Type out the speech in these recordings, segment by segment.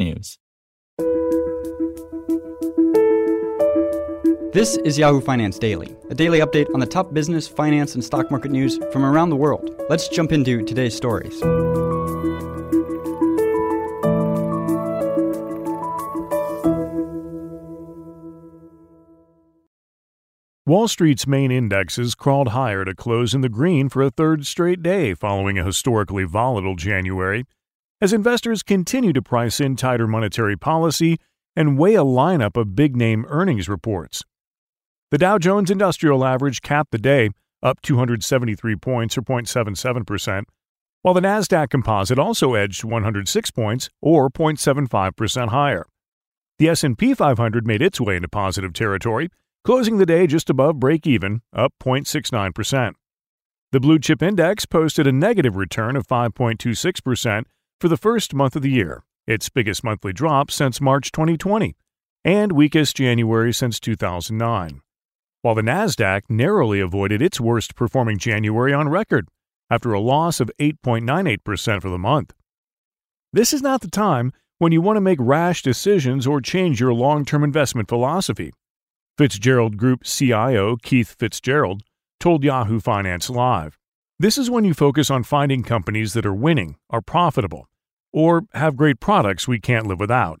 technews. This is Yahoo Finance Daily, a daily update on the top business, finance, and stock market news from around the world. Let's jump into today's stories. Wall Street's main indexes crawled higher to close in the green for a third straight day following a historically volatile January, as investors continue to price in tighter monetary policy and weigh a lineup of big name earnings reports. The Dow Jones Industrial Average capped the day up 273 points or 0.77%, while the Nasdaq Composite also edged 106 points or 0.75% higher. The S&P 500 made its way into positive territory closing the day just above break even, up 0.69%. The blue chip index posted a negative return of 5.26% for the first month of the year, its biggest monthly drop since March 2020, and weakest January since 2009. While the Nasdaq narrowly avoided its worst performing January on record after a loss of 8.98% for the month. This is not the time when you want to make rash decisions or change your long-term investment philosophy. Fitzgerald Group CIO Keith Fitzgerald told Yahoo Finance Live. This is when you focus on finding companies that are winning, are profitable, or have great products we can't live without.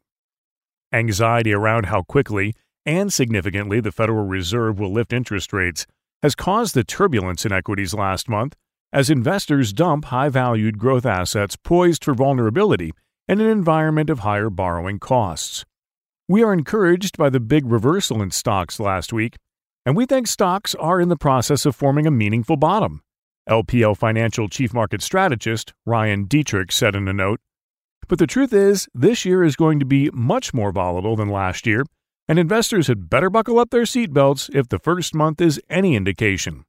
Anxiety around how quickly and significantly the Federal Reserve will lift interest rates has caused the turbulence in equities last month as investors dump high valued growth assets poised for vulnerability in an environment of higher borrowing costs. We are encouraged by the big reversal in stocks last week, and we think stocks are in the process of forming a meaningful bottom. LPL Financial Chief Market Strategist Ryan Detrick said in a note. But the truth is, this year is going to be much more volatile than last year, and investors had better buckle up their seatbelts if the first month is any indication.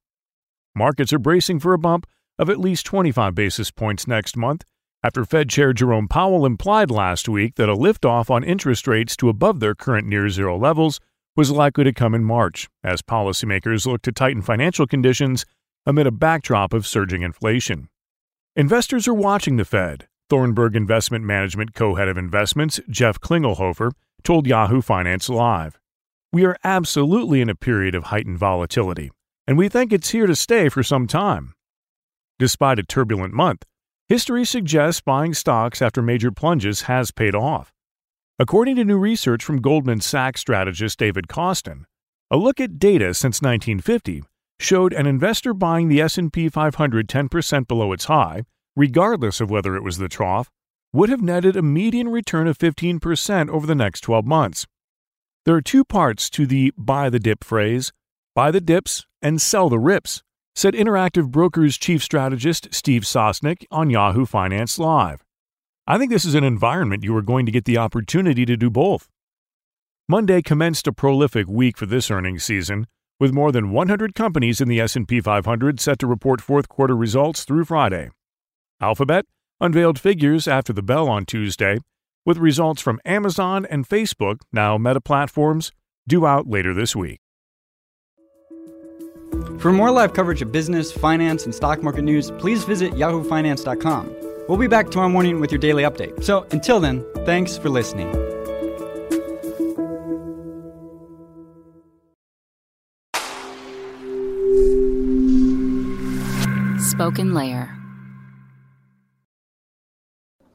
Markets are bracing for a bump of at least 25 basis points next month, after Fed Chair Jerome Powell implied last week that a liftoff on interest rates to above their current near zero levels was likely to come in March, as policymakers look to tighten financial conditions amid a backdrop of surging inflation. Investors are watching the Fed, Thornburg Investment Management co head of investments Jeff Klingelhofer told Yahoo Finance Live. We are absolutely in a period of heightened volatility, and we think it's here to stay for some time. Despite a turbulent month, History suggests buying stocks after major plunges has paid off. According to new research from Goldman Sachs strategist David Kostin, a look at data since 1950 showed an investor buying the S&P 500 10% below its high, regardless of whether it was the trough, would have netted a median return of 15% over the next 12 months. There are two parts to the buy the dip phrase buy the dips and sell the rips said Interactive Brokers chief strategist Steve Sosnick on Yahoo Finance Live. I think this is an environment you are going to get the opportunity to do both. Monday commenced a prolific week for this earnings season, with more than 100 companies in the S&P 500 set to report fourth quarter results through Friday. Alphabet unveiled figures after the bell on Tuesday, with results from Amazon and Facebook, now Meta platforms, due out later this week. For more live coverage of business, finance, and stock market news, please visit yahoofinance.com. We'll be back tomorrow morning with your daily update. So until then, thanks for listening. Spoken Layer.